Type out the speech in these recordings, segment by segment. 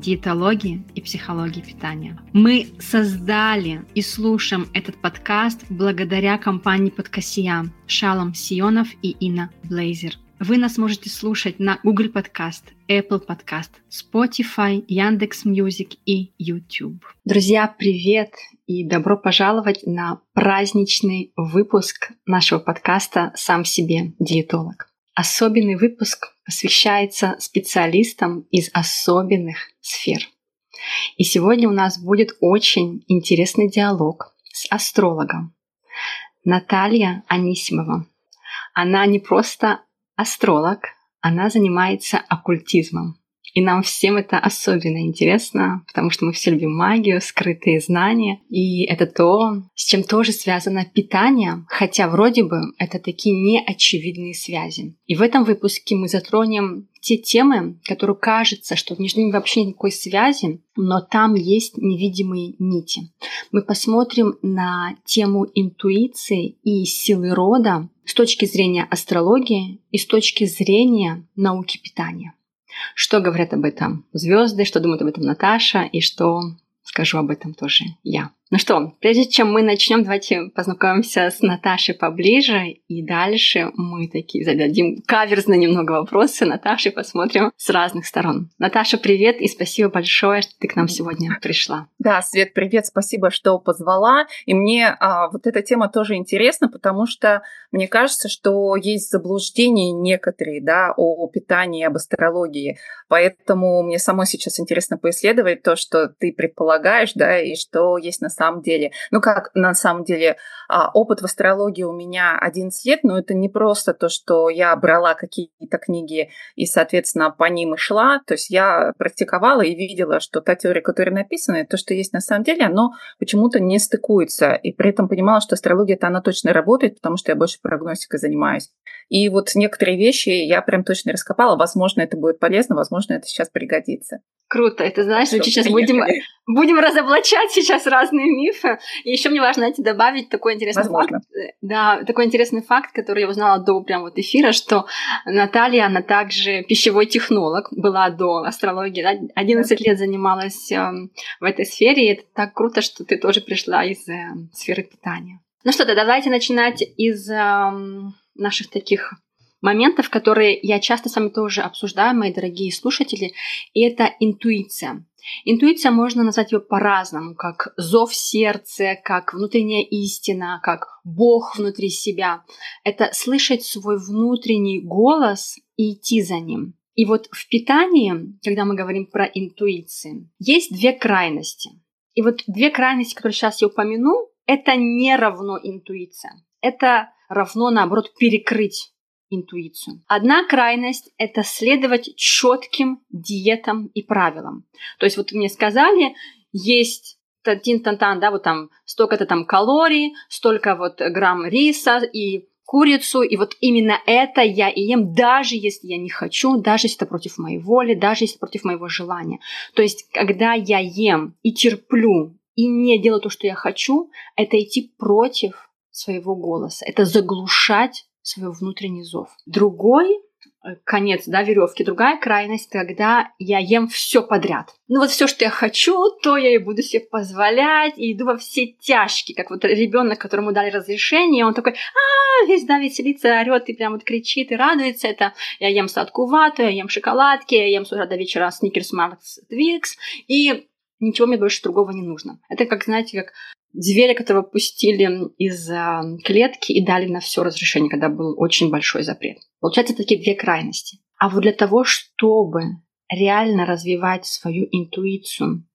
диетологии и психологии питания. Мы создали и слушаем этот подкаст благодаря компании Подкосия Шалом Сионов и Инна Блейзер. Вы нас можете слушать на Google Podcast, Apple Podcast, Spotify, Яндекс Music и YouTube. Друзья, привет и добро пожаловать на праздничный выпуск нашего подкаста «Сам себе диетолог». Особенный выпуск посвящается специалистам из особенных сфер. И сегодня у нас будет очень интересный диалог с астрологом Наталья Анисимова. Она не просто астролог, она занимается оккультизмом. И нам всем это особенно интересно, потому что мы все любим магию, скрытые знания. И это то, с чем тоже связано питание, хотя вроде бы это такие неочевидные связи. И в этом выпуске мы затронем те темы, которые кажется, что между ними вообще никакой связи, но там есть невидимые нити. Мы посмотрим на тему интуиции и силы рода с точки зрения астрологии и с точки зрения науки питания. Что говорят об этом звезды, что думает об этом Наташа и что скажу об этом тоже я. Ну что, прежде чем мы начнем, давайте познакомимся с Наташей поближе, и дальше мы такие зададим каверзно немного вопросы Наташе, посмотрим с разных сторон. Наташа, привет, и спасибо большое, что ты к нам сегодня пришла. Да, Свет, привет, спасибо, что позвала. И мне а, вот эта тема тоже интересна, потому что мне кажется, что есть заблуждения некоторые, да, о питании, об астрологии. Поэтому мне самой сейчас интересно поисследовать то, что ты предполагаешь, да, и что есть на деле. Ну, как на самом деле а, опыт в астрологии у меня 11 лет, но это не просто то, что я брала какие-то книги и, соответственно, по ним и шла. То есть я практиковала и видела, что та теория, которая написана, то, что есть на самом деле, оно почему-то не стыкуется. И при этом понимала, что астрология-то она точно работает, потому что я больше прогностикой занимаюсь. И вот некоторые вещи я прям точно раскопала. Возможно, это будет полезно, возможно, это сейчас пригодится. Круто. Это знаешь, что сейчас будем, будем разоблачать сейчас разные мифы. И еще мне важно, знаете, добавить такой интересный Возможно. факт. Да, такой интересный факт, который я узнала до прям вот эфира, что Наталья, она также пищевой технолог, была до астрологии, да, 11 лет занималась э, в этой сфере, и это так круто, что ты тоже пришла из э, сферы питания. Ну что, то давайте начинать из э, наших таких моментов, которые я часто с вами тоже обсуждаю, мои дорогие слушатели, и это интуиция. Интуиция можно назвать ее по-разному, как зов сердца, как внутренняя истина, как Бог внутри себя. Это слышать свой внутренний голос и идти за ним. И вот в питании, когда мы говорим про интуицию, есть две крайности. И вот две крайности, которые сейчас я упомяну, это не равно интуиция. Это равно, наоборот, перекрыть интуицию. Одна крайность – это следовать четким диетам и правилам. То есть вот мне сказали, есть тин тан тан да, вот там столько-то там калорий, столько вот грамм риса и курицу, и вот именно это я и ем, даже если я не хочу, даже если это против моей воли, даже если против моего желания. То есть, когда я ем и терплю, и не делаю то, что я хочу, это идти против своего голоса, это заглушать свой внутренний зов. Другой э, конец да, веревки, другая крайность, когда я ем все подряд. Ну вот все, что я хочу, то я и буду себе позволять, и иду во все тяжкие, как вот ребенок, которому дали разрешение, он такой, а, весь да, веселится, орет, и прям вот кричит и радуется это. Я ем сладкую вату, я ем шоколадки, я ем с утра до вечера сникерс, маркс, твикс, и ничего мне больше другого не нужно. Это как, знаете, как зверя, которого пустили из э, клетки и дали на все разрешение, когда был очень большой запрет. Получается, такие две крайности. А вот для того, чтобы реально развивать свою интуицию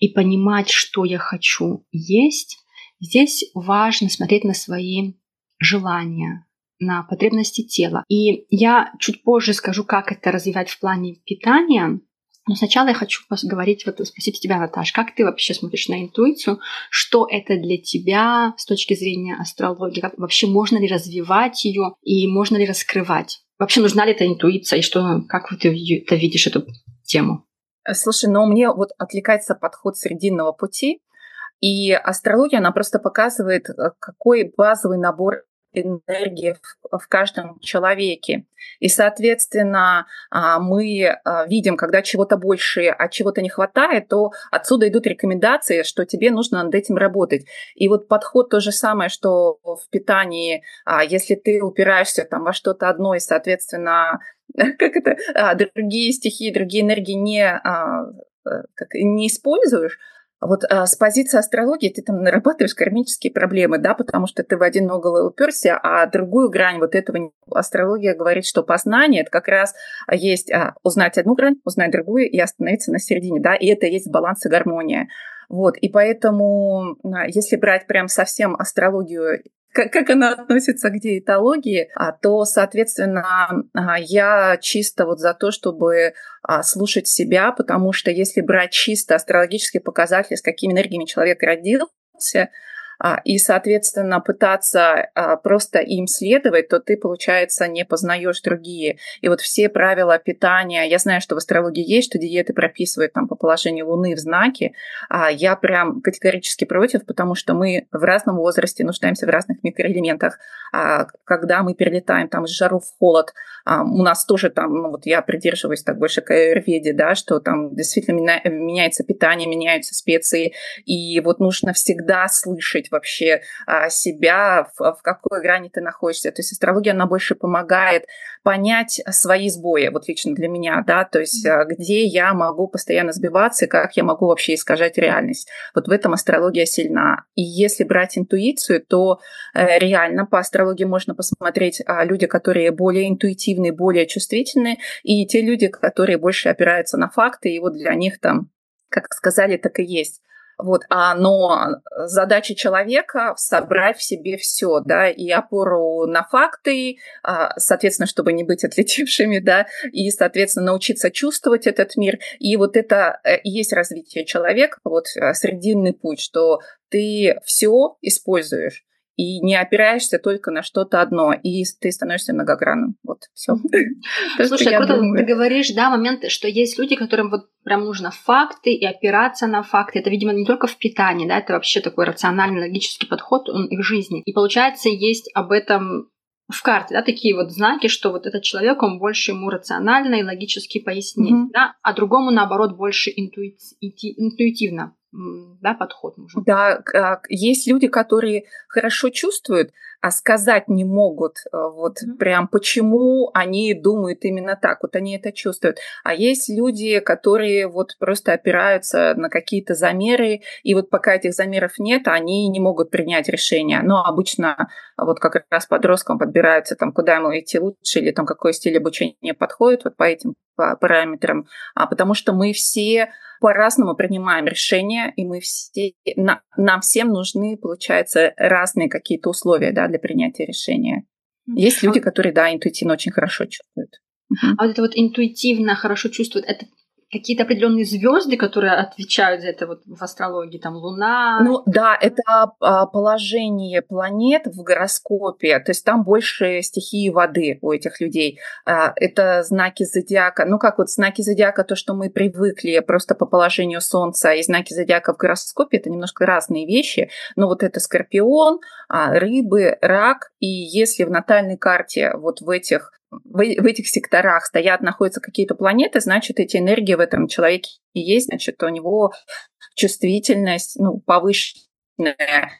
и понимать, что я хочу есть, здесь важно смотреть на свои желания, на потребности тела. И я чуть позже скажу, как это развивать в плане питания, Но сначала я хочу поговорить, вот спросить тебя, Наташ, как ты вообще смотришь на интуицию? Что это для тебя с точки зрения астрологии? Как, вообще можно ли развивать ее и можно ли раскрывать? Вообще нужна ли эта интуиция и что, как ты это видишь эту тему? Слушай, ну мне вот отвлекается подход срединного пути, и астрология, она просто показывает, э, какой базовый набор энергии в, каждом человеке. И, соответственно, а, мы а, видим, когда чего-то больше, а чего-то не хватает, то отсюда идут рекомендации, что тебе нужно над этим работать. И вот подход то же самое, что в питании, а, если ты упираешься там во что-то одно, и, соответственно, как это, другие стихии, другие энергии не, э, как, не используешь, вот а, с позиции астрологии ты там нарабатываешь кармические проблемы, да, потому что ты в один угол уперся, а другую грань вот этого астрология говорит, что познание это как раз есть а, узнать одну грань, узнать другую и остановиться на середине, да, и это есть баланс и гармония. Вот, и поэтому, а, если брать прям совсем астрологию как, она относится к диетологии, а, то, соответственно, а, я чисто вот за то, чтобы а, слушать себя, потому что если брать чисто астрологические показатели, с какими энергиями человек родился, и, соответственно, пытаться а, просто им следовать, то ты, получается, не познаешь другие. И вот все правила питания, я знаю, что в астрологии есть, что диеты прописывают там по положению Луны в знаке, а я прям категорически против, потому что мы в разном возрасте нуждаемся в разных микроэлементах. Когда мы перелетаем там с жару в холод, у нас тоже там, ну вот я придерживаюсь так больше к аюрведе, да, что там действительно меняется питание, меняются специи, и вот нужно всегда слышать вообще а, себя, в, в какой грани ты находишься. То есть астрология, она больше помогает понять свои сбои, вот лично для меня, да, то есть а, где я могу постоянно сбиваться, и как я могу вообще искажать реальность. Вот в этом астрология сильна. И если брать интуицию, то э, реально по астрологии можно посмотреть а, люди, которые более интуитивные, более чувствительные, и те люди, которые больше опираются на факты, и вот для них там как сказали, так и есть. Вот, а, но задача человека собрать в себе все, да, и опору на факты, а, соответственно, чтобы не быть отлетевшими, да, и, соответственно, научиться чувствовать этот мир. И вот это э, и есть развитие человека, вот э, срединный путь, что ты все используешь и не опираешься только на что-то одно, и ты становишься многогранным. Вот все. Слушай, круто ты говоришь, да, момент, что есть люди, которым вот прям нужно факты и опираться на факты. Это, видимо, не только в питании, да, это вообще такой рациональный, логический подход он их жизни. И получается, есть об этом в карте, да, такие вот знаки, что вот этот человек, он больше ему рационально и логически пояснит, mm-hmm. да, а другому, наоборот, больше интуити- интуитивно да, подход нужен. Да, есть люди, которые хорошо чувствуют, а сказать не могут, э, вот прям почему они думают именно так, вот они это чувствуют. А есть люди, которые вот просто опираются на какие-то замеры, и вот пока этих замеров нет, они не могут принять решение. Но обычно вот как раз подросткам подбираются там, куда ему идти лучше, или там какой стиль обучения подходит вот по этим параметрам, а потому что мы все по-разному принимаем решения, и мы все, на, нам всем нужны, получается, разные какие-то условия да, для принятия решения. Есть люди, которые, да, интуитивно очень хорошо чувствуют. А вот это вот интуитивно хорошо чувствуют, это какие-то определенные звезды, которые отвечают за это вот в астрологии, там Луна. Ну да, это а, положение планет в гороскопе, то есть там больше стихии воды у этих людей. А, это знаки зодиака, ну как вот знаки зодиака, то, что мы привыкли просто по положению Солнца, и знаки зодиака в гороскопе, это немножко разные вещи, но вот это Скорпион, а, Рыбы, Рак, и если в натальной карте вот в этих в, в этих секторах стоят, находятся какие-то планеты, значит, эти энергии в этом человеке есть, значит, у него чувствительность ну, повышенная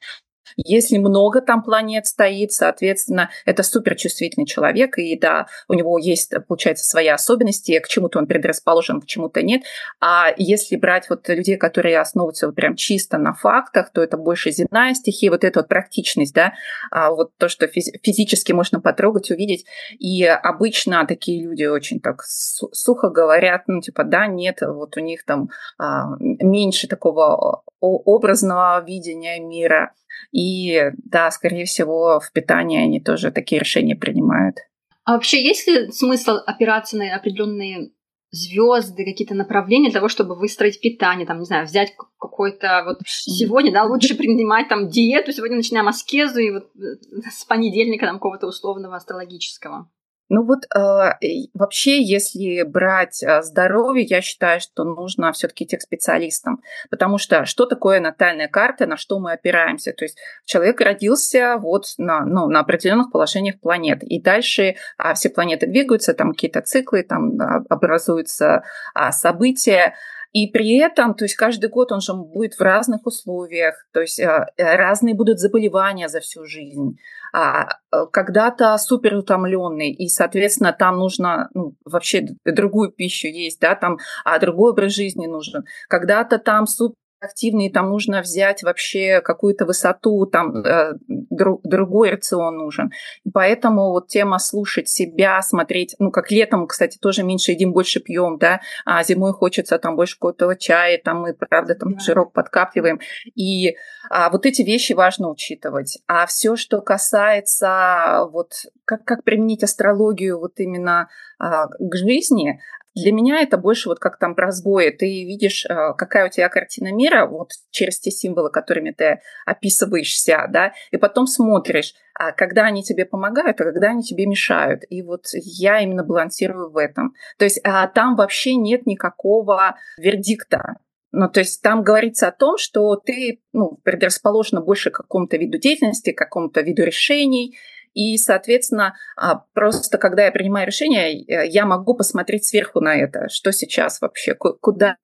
если много там планет стоит, соответственно, это суперчувствительный человек, и да, у него есть, получается, свои особенности, к чему-то он предрасположен, к чему-то нет. А если брать вот людей, которые основываются вот прям чисто на фактах, то это больше земная стихия, вот эта вот практичность, да, а вот то, что физически можно потрогать, увидеть. И обычно такие люди очень так сухо говорят, ну, типа, да, нет, вот у них там а, меньше такого образного видения мира, и да, скорее всего, в питании они тоже такие решения принимают. А вообще есть ли смысл опираться на определенные звезды, какие-то направления для того, чтобы выстроить питание, там, не знаю, взять какой-то вот сегодня, да, лучше принимать там диету, сегодня начинаем аскезу и вот э, с понедельника там какого-то условного астрологического. Ну вот э, вообще, если брать э, здоровье, я считаю, что нужно все-таки идти к специалистам, потому что что такое натальная карта, на что мы опираемся? То есть человек родился вот на, ну, на определенных положениях планет, и дальше а, все планеты двигаются, там какие-то циклы, там а, образуются а, события. И при этом, то есть каждый год он же будет в разных условиях, то есть э, разные будут заболевания за всю жизнь. А, э, когда-то супер утомленный, и, соответственно, там нужно ну, вообще другую пищу есть, да, там а другой образ жизни нужен. Когда-то там супер активный, там нужно взять вообще какую-то высоту, там э, друг, другой рацион нужен. Поэтому вот тема слушать себя, смотреть, ну, как летом, кстати, тоже меньше едим, больше пьем, да, а зимой хочется там больше какого-то чая, там мы, правда, там да. жирок подкапливаем. И а, вот эти вещи важно учитывать. А все, что касается вот как, как применить астрологию вот именно а, к жизни, для меня это больше вот как там про сбои. Ты видишь, э, какая у тебя картина мира вот через те символы, которыми ты описываешься, да, и потом смотришь, а когда они тебе помогают, а когда они тебе мешают. И вот я именно балансирую в этом. То есть а, там вообще нет никакого вердикта. Ну, то есть там говорится о том, что ты ну, предрасположена больше к какому-то виду деятельности, к какому-то виду решений, и, соответственно, а, просто когда я принимаю решение, я могу посмотреть сверху на это, что сейчас вообще, куда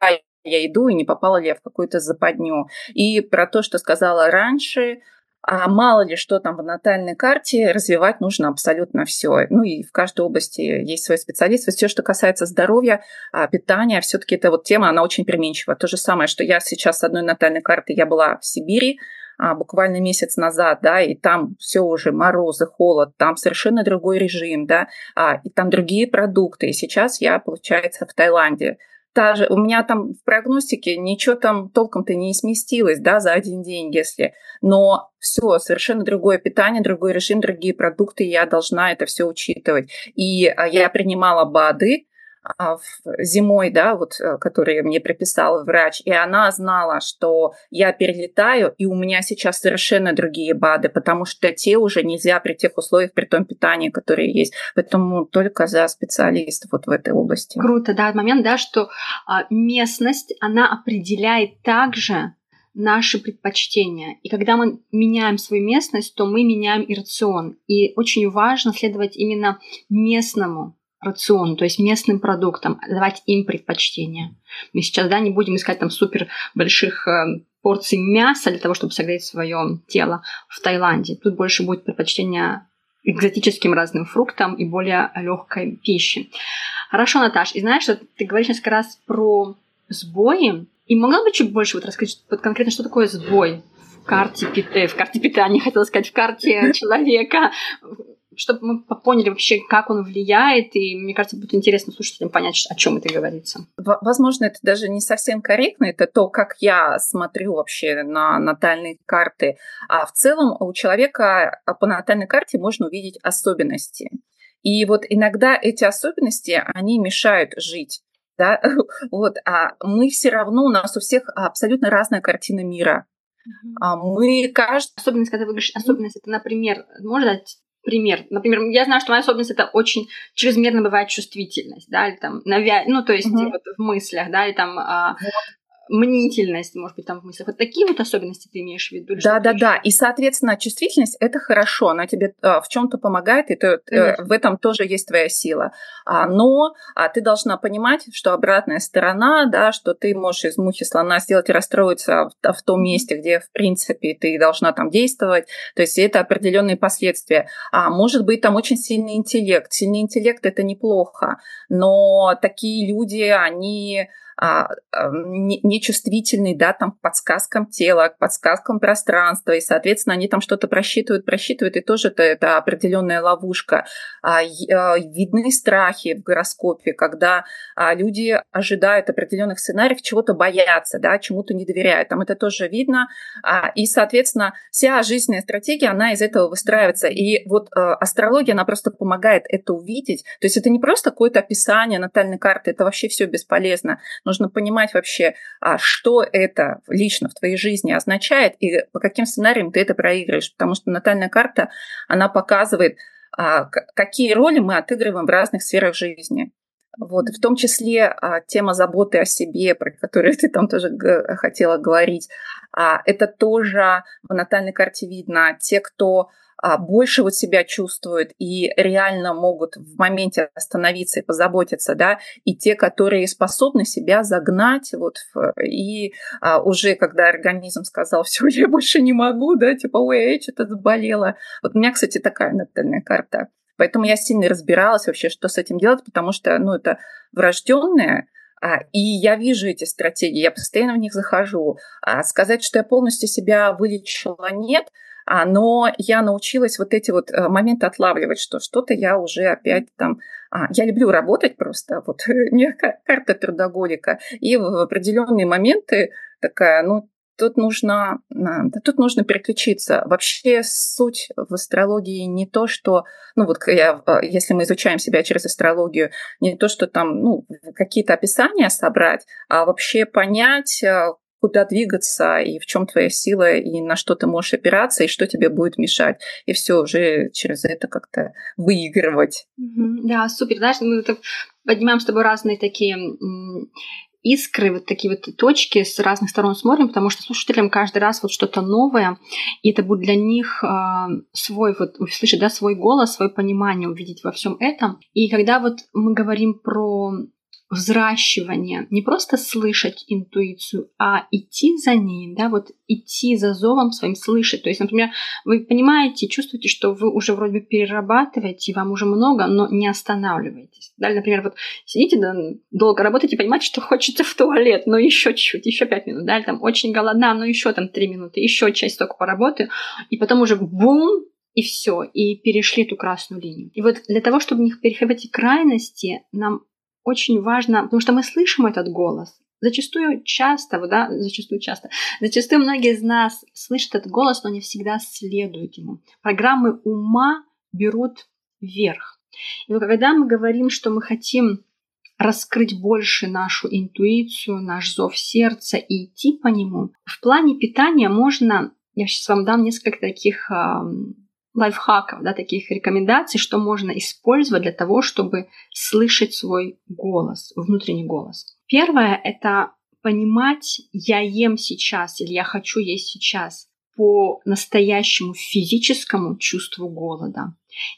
я иду и не попала ли я в какую-то западню. И про то, что сказала раньше, а мало ли что там в натальной карте, развивать нужно абсолютно все. Ну и в каждой области есть свой специалист. Все, что касается здоровья, а, питания, все-таки эта вот тема, она очень переменчива. То же самое, что я сейчас с одной натальной карты, я была в Сибири, а, буквально месяц назад, да, и там все уже морозы, холод, там совершенно другой режим, да, а, и там другие продукты. И сейчас я, получается, в Таиланде. Та же, у меня там в прогностике ничего там толком-то не сместилось, да, за один день, если. Но все, совершенно другое питание, другой режим, другие продукты, я должна это все учитывать. И а, я принимала БАДы, зимой, да, вот, э, которые мне прописал врач, и она знала, что я перелетаю, и у меня сейчас совершенно другие БАДы, потому что те уже нельзя при тех условиях, при том питании, которые есть. Поэтому только за специалистов вот в этой области. Круто, да, момент, да, что а, местность, она определяет также наши предпочтения. И когда мы меняем свою местность, то мы меняем и рацион. И очень важно следовать именно местному рациону, то есть местным продуктам, давать им предпочтение. Мы сейчас да, не будем искать там супер больших э, порций мяса для того, чтобы согреть свое тело в Таиланде. Тут больше будет предпочтение экзотическим разным фруктам и более легкой пище. Хорошо, Наташ, и знаешь, что ты говоришь несколько раз про сбои, и могла бы чуть больше вот рассказать вот конкретно, что такое сбой карте, в карте питания, хотела сказать, в карте человека, чтобы мы поняли вообще, как он влияет, и мне кажется, будет интересно слушателям понять, о чем это говорится. Возможно, это даже не совсем корректно, это то, как я смотрю вообще на натальные карты. А в целом у человека по натальной карте можно увидеть особенности. И вот иногда эти особенности, они мешают жить. Да? Вот, а мы все равно, у нас у всех абсолютно разная картина мира. А мы каждый... Особенность, когда вы говоришь особенность, это, например, можно дать пример. Например, я знаю, что моя особенность это очень чрезмерно бывает чувствительность, да, или там навя... ну, то есть угу. вот в мыслях, да, или там а, мнительность, может быть, там в мыслях. Вот такие вот особенности ты имеешь в виду? Да, да, да. И, соответственно, чувствительность это хорошо, она тебе а, в чем-то помогает, и ты, э, в этом тоже есть твоя сила. А, но а, ты должна понимать, что обратная сторона, да, что ты можешь из мухи слона сделать и расстроиться в, в том месте, где, в принципе, ты должна там действовать. То есть это определенные последствия. А может быть, там очень сильный интеллект. Сильный интеллект это неплохо, но такие люди, они нечувствительны, да, там, к подсказкам тела, к подсказкам пространства, и, соответственно, они там что-то просчитывают, просчитывают, и тоже это, это определенная ловушка. А, а, видны страхи в гороскопе, когда а, люди ожидают определенных сценариев, чего-то боятся, да, чему-то не доверяют. Там это тоже видно. А, и, соответственно, вся жизненная стратегия, она из этого выстраивается. И вот а, астрология, она просто помогает это увидеть. То есть это не просто какое-то описание натальной карты, это вообще все бесполезно. Нужно понимать вообще, а, что это лично в твоей жизни означает и по каким сценариям ты это проигрываешь. Потому что натальная карта, она показывает, а, какие роли мы отыгрываем в разных сферах жизни. Вот, в том числе а, тема заботы о себе, про которую ты там тоже хотела говорить, а, это тоже в натальной карте видно. Те, кто больше вот себя чувствуют и реально могут в моменте остановиться и позаботиться, да, и те, которые способны себя загнать вот и а, уже когда организм сказал, все, я больше не могу, да, типа, ой, я что-то заболела. Вот у меня, кстати, такая натальная карта. Поэтому я сильно разбиралась вообще, что с этим делать, потому что, ну, это врожденное, а, и я вижу эти стратегии, я постоянно в них захожу. А сказать, что я полностью себя вылечила, нет, а, но я научилась вот эти вот э, моменты отлавливать, что что-то я уже опять там... А, я люблю работать просто, вот не карта трудоголика, и в определенные моменты такая, ну, тут нужно, тут нужно переключиться. Вообще суть в астрологии не то, что, ну вот я, э, если мы изучаем себя через астрологию, не то, что там ну, какие-то описания собрать, а вообще понять, э, куда двигаться, и в чем твоя сила, и на что ты можешь опираться, и что тебе будет мешать. И все уже через это как-то выигрывать. Да, супер. Знаешь, мы поднимаем с тобой разные такие искры, вот такие вот точки с разных сторон смотрим, потому что слушателям каждый раз вот что-то новое, и это будет для них э, свой, вот, слышать, да, свой голос, свое понимание увидеть во всем этом. И когда вот мы говорим про взращивание, не просто слышать интуицию, а идти за ней, да, вот идти за зовом своим, слышать. То есть, например, вы понимаете, чувствуете, что вы уже вроде бы перерабатываете, вам уже много, но не останавливаетесь. Да, например, вот сидите, да, долго работаете, понимаете, что хочется в туалет, но еще чуть-чуть, еще пять минут, да, или там очень голодна, но еще там три минуты, еще часть только поработаю, и потом уже бум, и все, и перешли эту красную линию. И вот для того, чтобы не переходить крайности, нам очень важно, потому что мы слышим этот голос. Зачастую часто, да, зачастую часто, зачастую многие из нас слышат этот голос, но не всегда следуют ему. Программы ума берут вверх. И когда мы говорим, что мы хотим раскрыть больше нашу интуицию, наш зов сердца и идти по нему, в плане питания можно, я сейчас вам дам несколько таких лайфхаков, да, таких рекомендаций, что можно использовать для того, чтобы слышать свой голос, внутренний голос. Первое – это понимать, я ем сейчас или я хочу есть сейчас по настоящему физическому чувству голода.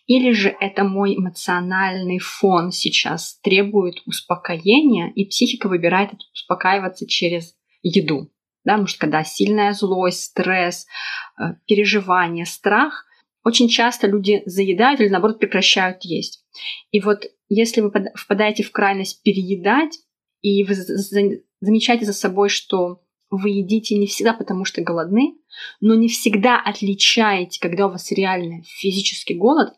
Или же это мой эмоциональный фон сейчас требует успокоения, и психика выбирает успокаиваться через еду. Да, потому что когда сильная злость, стресс, э, переживание, страх, очень часто люди заедают или, наоборот, прекращают есть. И вот если вы впадаете в крайность переедать, и вы замечаете за собой, что вы едите не всегда потому, что голодны, но не всегда отличаете, когда у вас реально физический голод,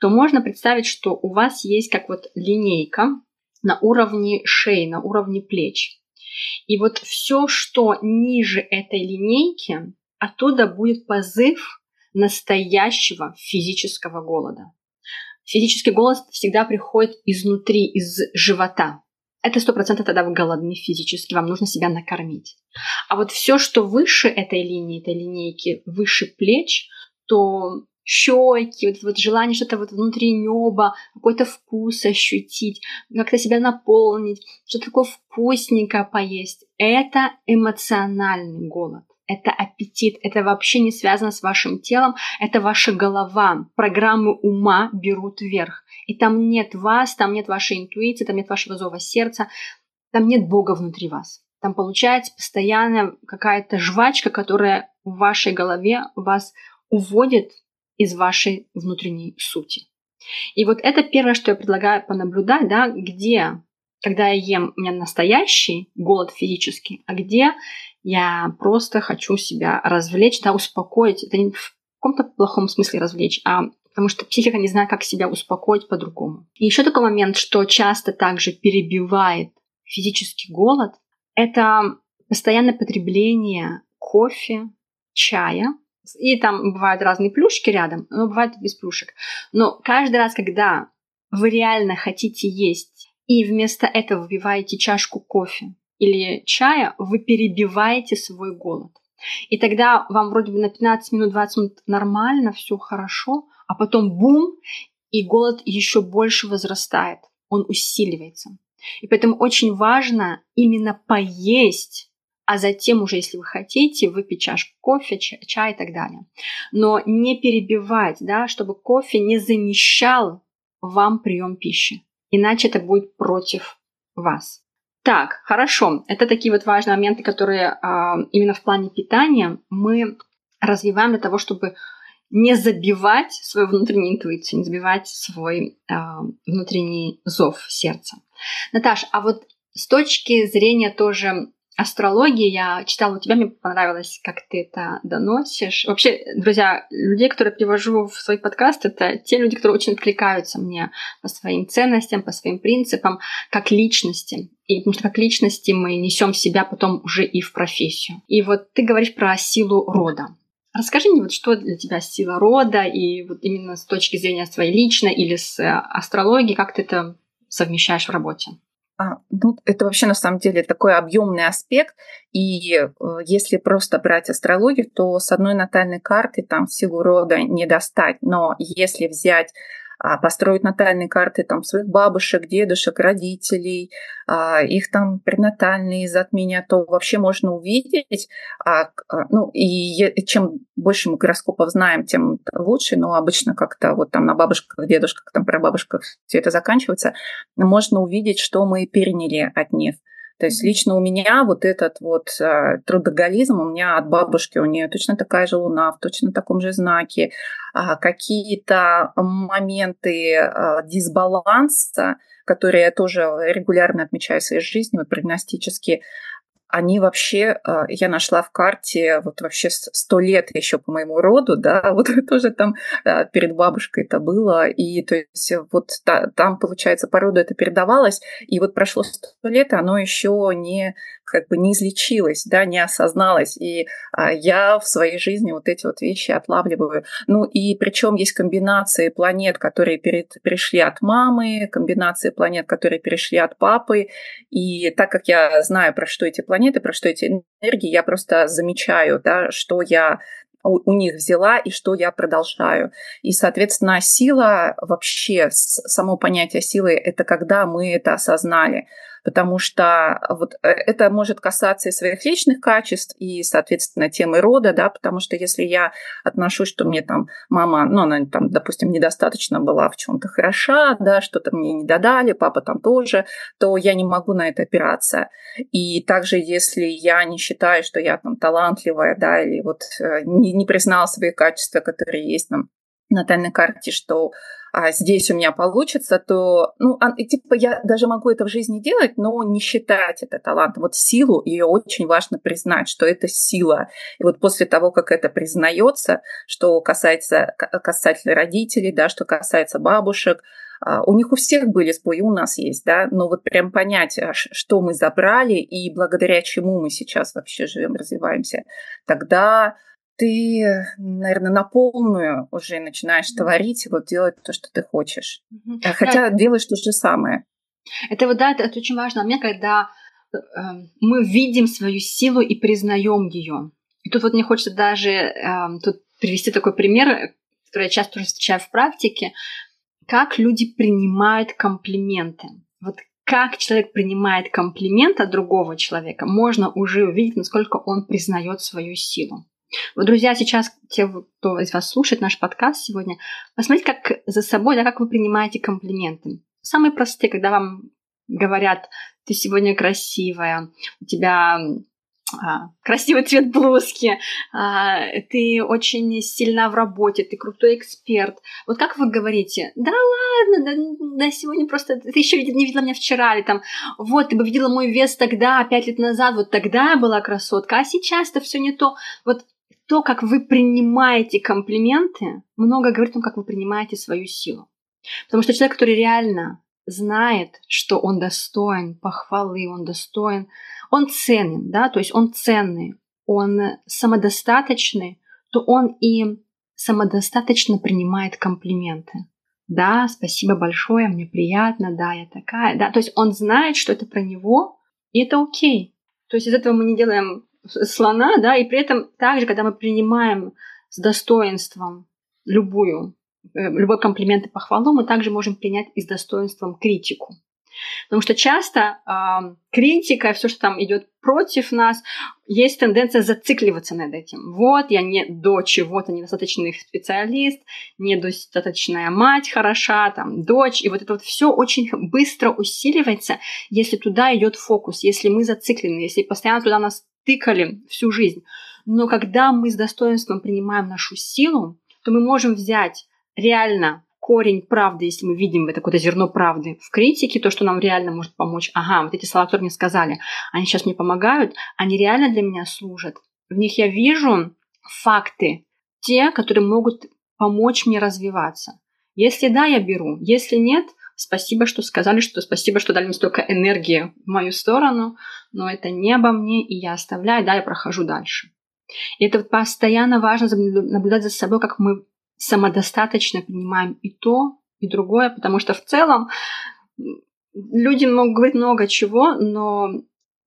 то можно представить, что у вас есть как вот линейка на уровне шеи, на уровне плеч. И вот все, что ниже этой линейки, оттуда будет позыв настоящего физического голода. Физический голод всегда приходит изнутри, из живота. Это сто процентов тогда вы голодны физически, вам нужно себя накормить. А вот все, что выше этой линии, этой линейки, выше плеч, то щеки, вот, вот желание что-то вот внутри неба, какой-то вкус ощутить, как-то себя наполнить, что-то такое вкусненькое поесть. Это эмоциональный голод это аппетит, это вообще не связано с вашим телом, это ваша голова. Программы ума берут вверх. И там нет вас, там нет вашей интуиции, там нет вашего зова сердца, там нет Бога внутри вас. Там получается постоянно какая-то жвачка, которая в вашей голове вас уводит из вашей внутренней сути. И вот это первое, что я предлагаю понаблюдать, да, где когда я ем, у меня настоящий голод физический, а где я просто хочу себя развлечь, да, успокоить. Это не в каком-то плохом смысле развлечь, а потому что психика не знает, как себя успокоить по-другому. И еще такой момент, что часто также перебивает физический голод, это постоянное потребление кофе, чая, и там бывают разные плюшки рядом, но бывает без плюшек. Но каждый раз, когда вы реально хотите есть, и вместо этого выпиваете чашку кофе или чая, вы перебиваете свой голод. И тогда вам вроде бы на 15 минут, 20 минут нормально, все хорошо, а потом бум, и голод еще больше возрастает, он усиливается. И поэтому очень важно именно поесть, а затем уже, если вы хотите, выпить чашку кофе, чай и так далее. Но не перебивать, да, чтобы кофе не замещал вам прием пищи. Иначе это будет против вас. Так, хорошо. Это такие вот важные моменты, которые а, именно в плане питания мы развиваем для того, чтобы не забивать свою внутреннюю интуицию, не забивать свой э, внутренний зов сердца. Наташ, а вот с точки зрения тоже астрологии, я читала у тебя, мне понравилось, как ты это доносишь. Вообще, друзья, людей, которые привожу в свой подкаст, это те люди, которые очень откликаются мне по своим ценностям, по своим принципам, как личности. И потому что как личности мы несем себя потом уже и в профессию. И вот ты говоришь про силу рода. Расскажи мне, вот что для тебя сила рода, и вот именно с точки зрения своей личной или с э, астрологией, как ты это совмещаешь в работе? А, ну, это вообще на самом деле такой объемный аспект. И э, если просто брать астрологию, то с одной натальной карты там силу рода не достать. Но если взять построить натальные карты там своих бабушек, дедушек, родителей, а, их там пренатальные затмения, то вообще можно увидеть, а, ну и чем больше мы гороскопов знаем, тем лучше, но обычно как-то вот там на бабушках, дедушках, там про бабушках все это заканчивается, можно увидеть, что мы переняли от них. То есть лично у меня вот этот вот э, трудоголизм, у меня от бабушки, у нее точно такая же луна, в точно таком же знаке, э, какие-то моменты э, дисбаланса, которые я тоже регулярно отмечаю в своей жизни, вот прогностически, они вообще, а, я нашла в карте вот вообще сто лет еще по моему роду, да, вот тоже там а, перед бабушкой это было, и то есть вот там, получается, по роду это передавалось, и вот прошло сто лет, оно еще не как бы не излечилась, да, не осозналась. И а, я в своей жизни вот эти вот вещи отлавливаю. Ну и причем есть комбинации планет, которые перед, перешли от мамы, комбинации планет, которые перешли от папы. И так как я знаю, про что эти планеты, про что эти энергии, я просто замечаю, да, что я у, них взяла и что я продолжаю. И, соответственно, сила вообще, само понятие силы, это когда мы это осознали потому что вот э, это может касаться и своих личных качеств, и, соответственно, темы рода, да, потому что если я отношусь, что мне там мама, ну, она там, допустим, недостаточно была в чем-то хороша, да, что-то мне не додали, папа там тоже, то я не могу на это опираться. И также, если я не считаю, что я там талантливая, да, или вот э, не, не признала свои качества, которые есть там натальной карте, что а здесь у меня получится, то, ну, а, типа, я даже могу это в жизни делать, но не считать это талантом. Вот силу ее очень важно признать, что это сила. И вот после того, как это признается, что касается касательно родителей, да, что касается бабушек, а, у них у всех были сбои, у нас есть, да, но вот прям понять, а, что мы забрали и благодаря чему мы сейчас вообще живем, развиваемся, тогда ты, наверное, на полную уже начинаешь творить, вот делать то, что ты хочешь. Mm-hmm. Хотя да. делаешь то же самое. Это вот, да, это, это очень важно. Мне, когда э, мы видим свою силу и признаем ее. И тут вот мне хочется даже э, тут привести такой пример, который я часто уже встречаю в практике, как люди принимают комплименты. Вот как человек принимает комплимент от другого человека, можно уже увидеть, насколько он признает свою силу. Вот, друзья, сейчас те, кто из вас слушает наш подкаст сегодня, посмотрите, как за собой, да, как вы принимаете комплименты. Самые простые, когда вам говорят, ты сегодня красивая, у тебя а, красивый цвет блузки, а, ты очень сильна в работе, ты крутой эксперт. Вот как вы говорите, да ладно, да, да сегодня просто ты еще не видела меня вчера, или там, вот, ты бы видела мой вес тогда, пять лет назад, вот тогда я была красотка, а сейчас это все не то. Вот то, как вы принимаете комплименты, много говорит о том, как вы принимаете свою силу. Потому что человек, который реально знает, что он достоин похвалы, он достоин он ценен, да, то есть он ценный, он самодостаточный, то он и самодостаточно принимает комплименты. Да, спасибо большое, мне приятно, да, я такая, да. То есть он знает, что это про него, и это окей. То есть из этого мы не делаем слона, да, и при этом также, когда мы принимаем с достоинством любую, э, любой комплимент и похвалу, мы также можем принять и с достоинством критику. Потому что часто э, критика, все, что там идет против нас, есть тенденция зацикливаться над этим. Вот, я не до чего-то недостаточный специалист, недостаточная мать хороша, там, дочь. И вот это вот все очень быстро усиливается, если туда идет фокус, если мы зациклены, если постоянно туда нас тыкали всю жизнь. Но когда мы с достоинством принимаем нашу силу, то мы можем взять реально корень правды, если мы видим это какое-то зерно правды в критике, то, что нам реально может помочь. Ага, вот эти слова, которые мне сказали, они сейчас мне помогают, они реально для меня служат. В них я вижу факты, те, которые могут помочь мне развиваться. Если да, я беру. Если нет, спасибо, что сказали, что спасибо, что дали мне столько энергии в мою сторону, но это не обо мне, и я оставляю, да, я прохожу дальше. И это постоянно важно наблюдать за собой, как мы самодостаточно принимаем и то, и другое, потому что в целом люди могут говорить много чего, но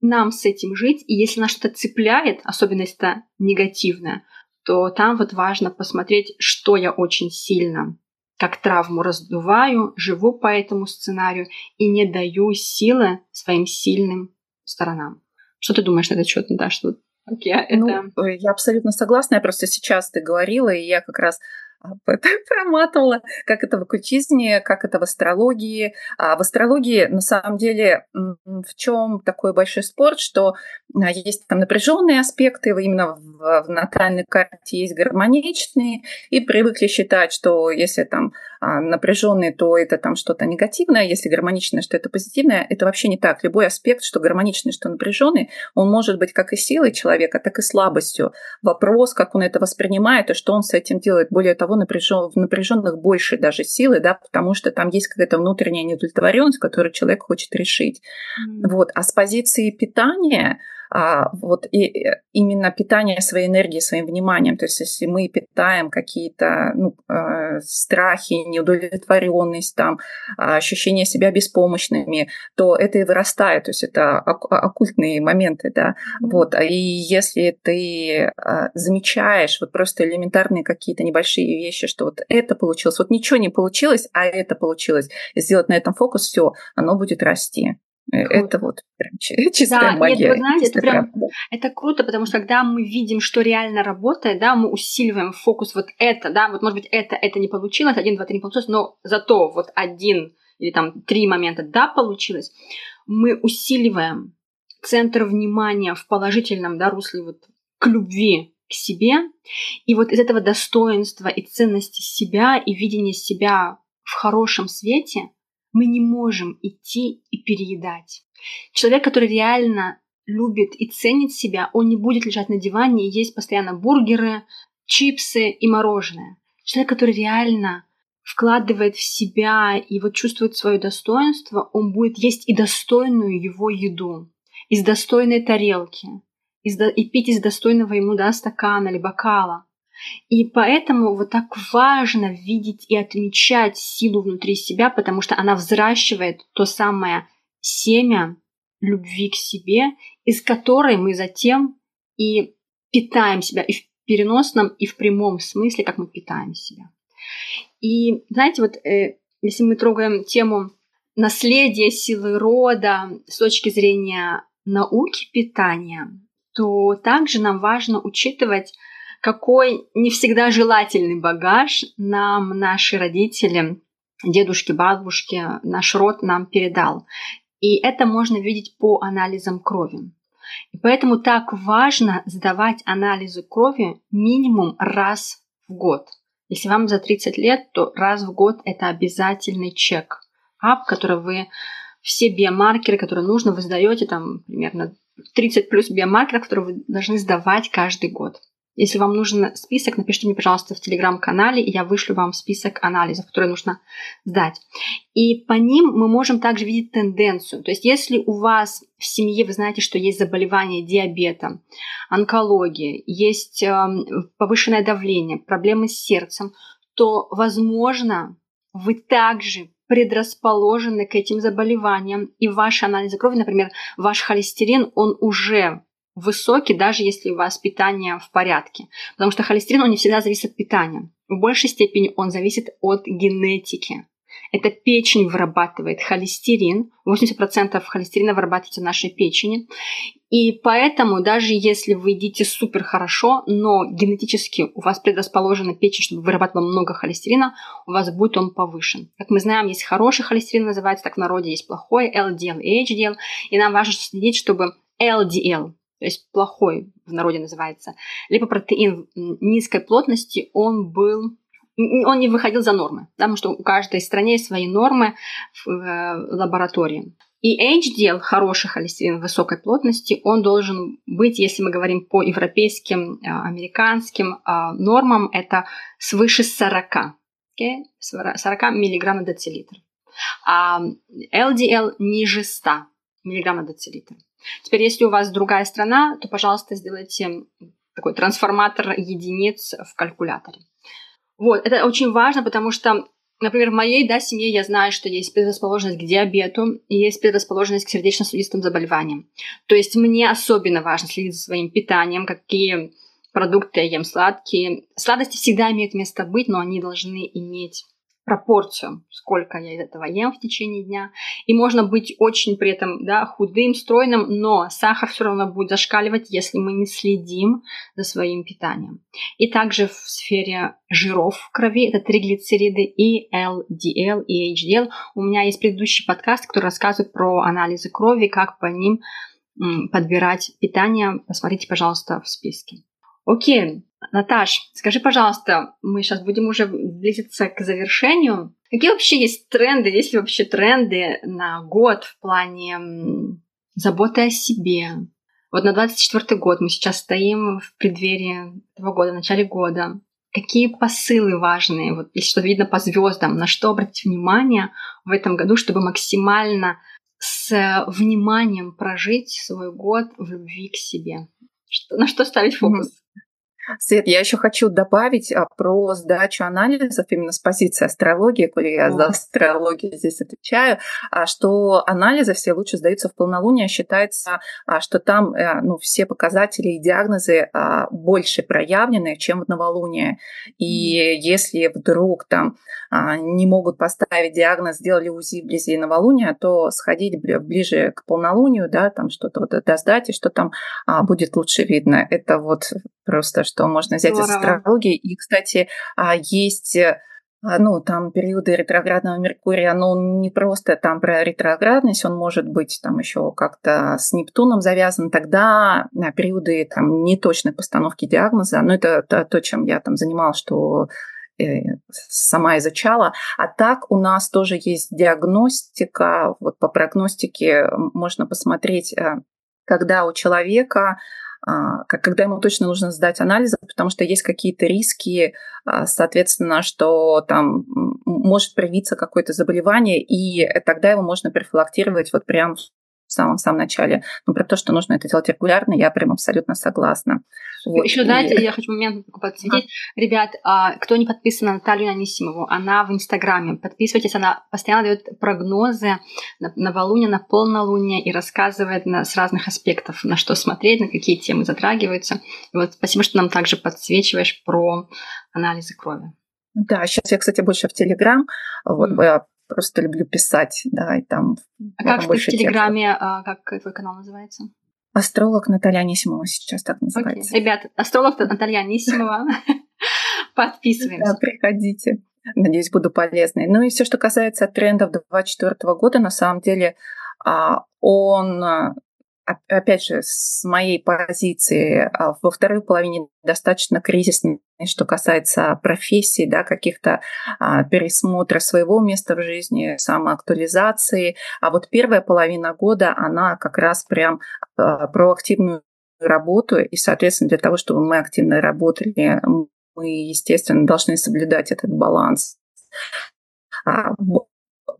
нам с этим жить, и если нас что-то цепляет, особенно если это негативное, то там вот важно посмотреть, что я очень сильно как травму раздуваю, живу по этому сценарию и не даю силы своим сильным сторонам. Что ты думаешь на этот счет, Наташа? Что okay, ну, это... Я абсолютно согласна. Я просто сейчас ты говорила, и я как раз проматывала, как это в оккультизме, как это в астрологии. А в астрологии, на самом деле, в чем такой большой спорт, что а, есть там напряженные аспекты, именно в, в натальной карте есть гармоничные, и привыкли считать, что если там а, напряженный, то это там что-то негативное, если гармоничное, что это позитивное. Это вообще не так. Любой аспект, что гармоничный, что напряженный, он может быть как и силой человека, так и слабостью. Вопрос, как он это воспринимает и что он с этим делает. Более того, напряжен, в напряженных больше даже силы, да, потому что там есть какая-то внутренняя неудовлетворенность, которую человек хочет решить. Mm. Вот. А с позиции питания вот и, именно питание своей энергии, своим вниманием. То есть если мы питаем какие-то ну, э, страхи, неудовлетворенность, там, ощущение себя беспомощными, то это и вырастает. То есть это оккультные моменты. Да? Mm-hmm. Вот. И если ты а, замечаешь вот просто элементарные какие-то небольшие вещи, что вот это получилось, вот ничего не получилось, а это получилось, и сделать на этом фокус, все, оно будет расти. Э. Это вот прям чистая да, магия. Нет, вы знаете, это прям это круто, потому что когда мы видим, что реально работает, да, мы усиливаем фокус вот это, да, вот может быть это, это не получилось, один, два, три не получилось, но зато вот один или там три момента, да, получилось, мы усиливаем центр внимания в положительном, да, русле вот к любви к себе, и вот из этого достоинства и ценности себя и видения себя в хорошем свете – мы не можем идти и переедать. Человек, который реально любит и ценит себя, он не будет лежать на диване и есть постоянно бургеры, чипсы и мороженое. Человек, который реально вкладывает в себя и вот чувствует свое достоинство, он будет есть и достойную его еду, из достойной тарелки, из, и пить из достойного ему да, стакана или бокала. И поэтому вот так важно видеть и отмечать силу внутри себя, потому что она взращивает то самое семя любви к себе, из которой мы затем и питаем себя и в переносном, и в прямом смысле, как мы питаем себя. И знаете, вот э, если мы трогаем тему наследия силы рода с точки зрения науки питания, то также нам важно учитывать какой не всегда желательный багаж нам наши родители, дедушки, бабушки, наш род нам передал. И это можно видеть по анализам крови. И поэтому так важно сдавать анализы крови минимум раз в год. Если вам за 30 лет, то раз в год это обязательный чек. Ап, который вы все биомаркеры, которые нужно, вы сдаете там примерно 30 плюс биомаркеров, которые вы должны сдавать каждый год. Если вам нужен список, напишите мне, пожалуйста, в телеграм-канале, и я вышлю вам список анализов, которые нужно сдать. И по ним мы можем также видеть тенденцию. То есть если у вас в семье вы знаете, что есть заболевание диабета, онкология, есть э, повышенное давление, проблемы с сердцем, то, возможно, вы также предрасположены к этим заболеваниям, и ваши анализы крови, например, ваш холестерин, он уже высокий, даже если у вас питание в порядке. Потому что холестерин, он не всегда зависит от питания. В большей степени он зависит от генетики. Это печень вырабатывает холестерин. 80% холестерина вырабатывается в нашей печени. И поэтому даже если вы едите супер хорошо, но генетически у вас предрасположена печень, чтобы вырабатывала много холестерина, у вас будет он повышен. Как мы знаем, есть хороший холестерин, называется так в народе, есть плохой, LDL и HDL. И нам важно следить, чтобы LDL, то есть плохой в народе называется, либо протеин низкой плотности, он был он не выходил за нормы, потому что у каждой стране есть свои нормы в э, лаборатории. И HDL, хороший холестерин высокой плотности, он должен быть, если мы говорим по европейским, э, американским э, нормам, это свыше 40, okay? 40 мг на децилитр. А LDL ниже 100 мг на децилитр. Теперь, если у вас другая страна, то, пожалуйста, сделайте такой трансформатор единиц в калькуляторе. Вот, это очень важно, потому что, например, в моей да, семье я знаю, что есть предрасположенность к диабету и есть предрасположенность к сердечно-сосудистым заболеваниям. То есть мне особенно важно следить за своим питанием, какие продукты я ем сладкие. Сладости всегда имеют место быть, но они должны иметь пропорцию, сколько я из этого ем в течение дня. И можно быть очень при этом да, худым, стройным, но сахар все равно будет зашкаливать, если мы не следим за своим питанием. И также в сфере жиров в крови, это триглицериды и LDL и HDL. У меня есть предыдущий подкаст, который рассказывает про анализы крови, как по ним подбирать питание. Посмотрите, пожалуйста, в списке. Окей, Наташ, скажи, пожалуйста, мы сейчас будем уже близиться к завершению. Какие вообще есть тренды, есть ли вообще тренды на год в плане заботы о себе? Вот на 24 год мы сейчас стоим в преддверии этого года, в начале года. Какие посылы важные, вот если что-то видно по звездам, на что обратить внимание в этом году, чтобы максимально с вниманием прожить свой год в любви к себе? Что, на что ставить фокус? Свет, я еще хочу добавить а, про сдачу анализов именно с позиции астрологии, коли я за астрологию здесь отвечаю, а, что анализы все лучше сдаются в полнолуние. Считается, а, что там э, ну, все показатели и диагнозы больше проявлены, чем в новолуние. И если вдруг там не могут поставить диагноз, сделали УЗИ вблизи новолуния, то сходить ближе к полнолунию, да, там что-то вот досдать, и что там будет лучше видно. Это вот просто что можно взять Здорово. из астрологии. И, кстати, а, есть э, а, ну, там периоды ретроградного Меркурия, но он не просто там про ретроградность, он может быть там еще как-то с Нептуном завязан, тогда на периоды там неточной постановки диагноза, но это, это то, чем я там занималась, что э, сама изучала. А так у нас тоже есть диагностика. Вот по прогностике можно посмотреть, э, когда у человека когда ему точно нужно сдать анализы, потому что есть какие-то риски, а, соответственно, что там может проявиться какое-то заболевание, и тогда его можно профилактировать вот прям в самом-самом начале. Но про то, что нужно это делать регулярно, я прям абсолютно согласна. Вот. Еще, знаете, и... я хочу момент подсветить. А. Ребят, кто не подписан на Наталью Анисимову, она в Инстаграме. Подписывайтесь, она постоянно дает прогнозы на новолуние, на полнолуние и рассказывает на, с разных аспектов, на что смотреть, на какие темы затрагиваются. И вот спасибо, что нам также подсвечиваешь про анализы крови. Да, сейчас я, кстати, больше в Телеграм. Вот mm. Просто люблю писать, да, и там. А как в Телеграме, а, как твой канал называется? Астролог Наталья Анисимова сейчас так называется. Okay. Ребят, астролог Наталья Анисимова. Подписываемся. Да, приходите. Надеюсь, буду полезной. Ну и все, что касается трендов 2024 года, на самом деле а, он опять же, с моей позиции, а, во второй половине достаточно кризисной, что касается профессии, да, каких-то а, пересмотра своего места в жизни, самоактуализации. А вот первая половина года, она как раз прям а, про активную работу, и, соответственно, для того, чтобы мы активно работали, мы, естественно, должны соблюдать этот баланс.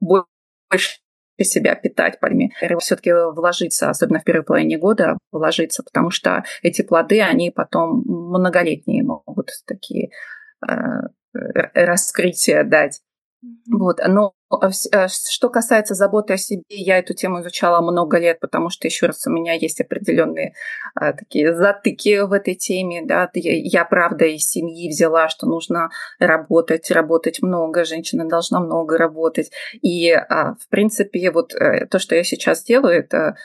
Больше себя питать пальми, все-таки вложиться, особенно в первой половине года, вложиться, потому что эти плоды, они потом многолетние могут такие э, раскрытия дать. Вот, но а а что касается заботы о себе, я эту тему изучала много лет, потому что, еще раз, у меня есть определенные а, такие затыки в этой теме. Да. Я, я, правда, из семьи взяла, что нужно работать, работать много, женщина должна много работать. И, а, в принципе, вот э, то, что я сейчас делаю, это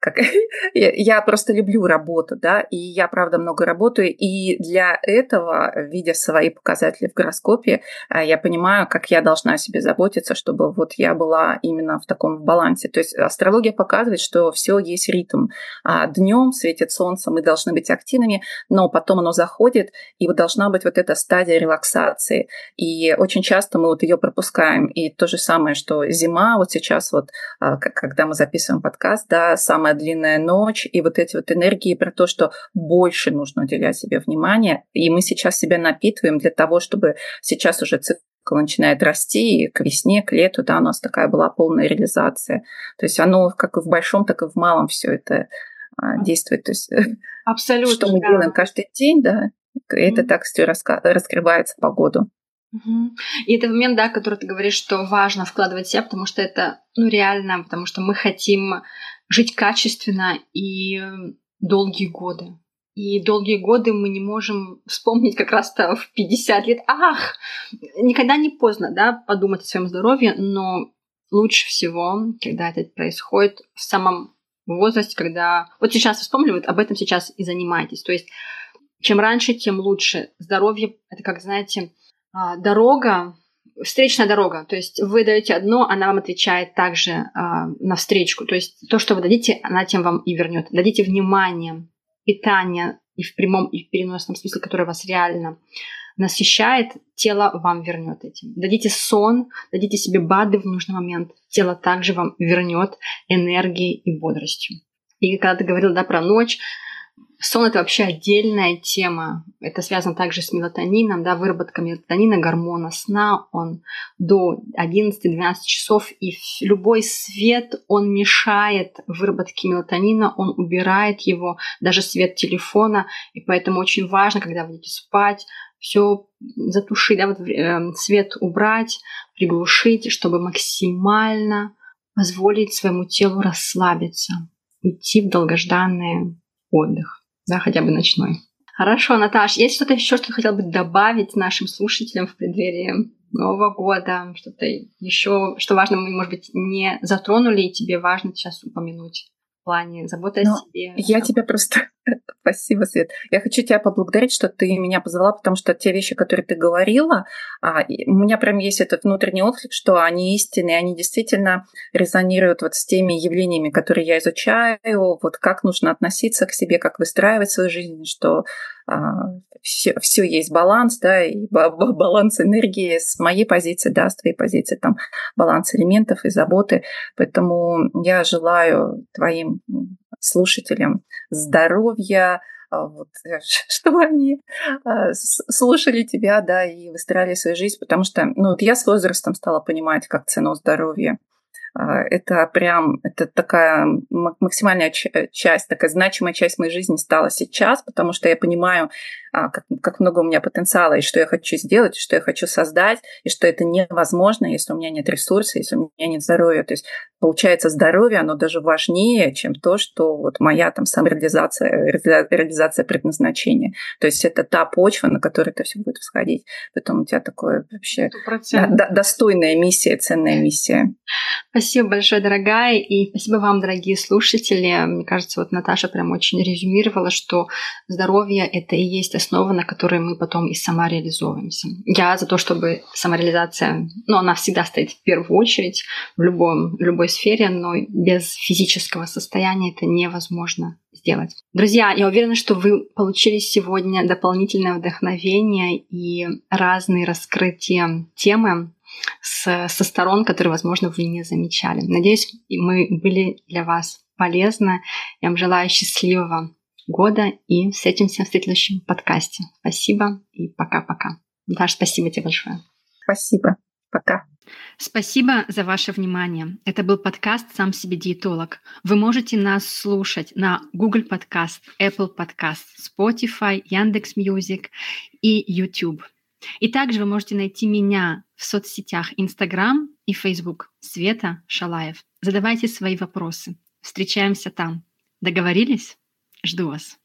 как, я просто люблю работу, да, и я, правда, много работаю, и для этого, видя свои показатели в гороскопе, а, я понимаю, как я должна о себе заботиться, чтобы вот я была именно в таком балансе. То есть астрология показывает, что все есть ритм. А Днем светит солнце, мы должны быть активными, но потом оно заходит, и вот должна быть вот эта стадия релаксации. И очень часто мы вот ее пропускаем. И то же самое, что зима, вот сейчас вот, когда мы записываем подкаст, да, самая длинная ночь, и вот эти вот энергии про то, что больше нужно уделять себе внимание, и мы сейчас себя напитываем для того, чтобы сейчас уже цикл начинает расти, и к весне, к лету, да, у нас такая была полная реализация. То есть оно как и в большом, так и в малом все это а, действует. То есть Абсолютно, что мы да. делаем каждый день, да, это так все раскрывается по году. И это момент, да, который ты говоришь, что важно вкладывать в себя, потому что это, ну, реально, потому что мы хотим жить качественно и долгие годы. И долгие годы мы не можем вспомнить как раз-то в 50 лет. Ах, никогда не поздно, да, подумать о своем здоровье, но лучше всего, когда это происходит в самом возрасте, когда... Вот сейчас вспомнили, вот об этом сейчас и занимаетесь. То есть чем раньше, тем лучше. Здоровье — это, как знаете, а, дорога, встречная дорога. То есть вы даете одно, она вам отвечает также э, на встречку. То есть то, что вы дадите, она тем вам и вернет. Дадите внимание, питание и в прямом, и в переносном смысле, которое вас реально насыщает, тело вам вернет этим. Дадите сон, дадите себе БАДы в нужный момент, тело также вам вернет энергией и бодростью. И когда ты говорил да, про ночь, Сон – это вообще отдельная тема. Это связано также с мелатонином, да, выработка мелатонина, гормона сна. Он до 11-12 часов, и любой свет, он мешает выработке мелатонина, он убирает его, даже свет телефона. И поэтому очень важно, когда вы будете спать, все затушить, да, вот, э, свет убрать, приглушить, чтобы максимально позволить своему телу расслабиться, уйти в долгожданный отдых да, хотя бы ночной. Хорошо, Наташ, есть что-то еще, что ты хотел бы добавить нашим слушателям в преддверии Нового года? Что-то еще, что важно, мы, может быть, не затронули, и тебе важно сейчас упомянуть? плане заботы Но о себе. Я тебя просто... Спасибо, Свет. Я хочу тебя поблагодарить, что ты меня позвала, потому что те вещи, которые ты говорила, а, у меня прям есть этот внутренний отклик, что они истинные, они действительно резонируют вот с теми явлениями, которые я изучаю, вот как нужно относиться к себе, как выстраивать свою жизнь, что все, а, все есть баланс, да, и баланс энергии с моей позиции, да, с твоей позиции, там баланс элементов и заботы. Поэтому я желаю твоим слушателям здоровья, а, вот, э, чтобы они а, слушали тебя, да, и выстраивали свою жизнь, потому что, ну, вот я с возрастом стала понимать, как цену здоровья. А, это прям, это такая максимальная часть, такая значимая часть моей жизни стала сейчас, потому что я понимаю, как, как много у меня потенциала, и что я хочу сделать, и что я хочу создать, и что это невозможно, если у меня нет ресурсов, если у меня нет здоровья. То есть получается здоровье, оно даже важнее, чем то, что вот моя там самореализация, реализация предназначения. То есть это та почва, на которой это все будет всходить. Поэтому у тебя такое вообще да, достойная миссия, ценная миссия. Спасибо большое, дорогая, и спасибо вам, дорогие слушатели. Мне кажется, вот Наташа прям очень резюмировала, что здоровье — это и есть основа, на которой мы потом и самореализовываемся. Я за то, чтобы самореализация, ну, она всегда стоит в первую очередь в, любом, любой сфере, но без физического состояния это невозможно сделать. Друзья, я уверена, что вы получили сегодня дополнительное вдохновение и разные раскрытия темы, с, со сторон, которые, возможно, вы не замечали. Надеюсь, мы были для вас полезны. Я вам желаю счастливого года и встретимся в следующем подкасте. Спасибо и пока-пока. Даша, спасибо тебе большое. Спасибо. Пока. Спасибо за ваше внимание. Это был подкаст «Сам себе диетолог». Вы можете нас слушать на Google Podcast, Apple Podcast, Spotify, Яндекс.Music и YouTube. И также вы можете найти меня в соцсетях Instagram и Facebook Света Шалаев. Задавайте свои вопросы. Встречаемся там. Договорились? Жду вас.